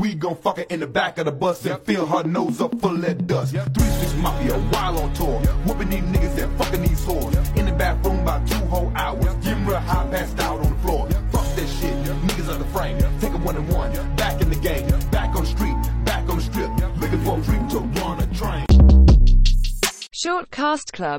We gon' fuck her in the back of the bus and fill her nose up full of dust. Three Six Mafia, while on tour. Whooping these niggas and fucking these whores. In the bathroom about two whole hours. Getting real high, passed out on the floor. Fuck that shit, niggas out the frame. Take a one and one. Back in the game, back on the street, back on the strip. Looking for a dream to run a train. Short Cast Club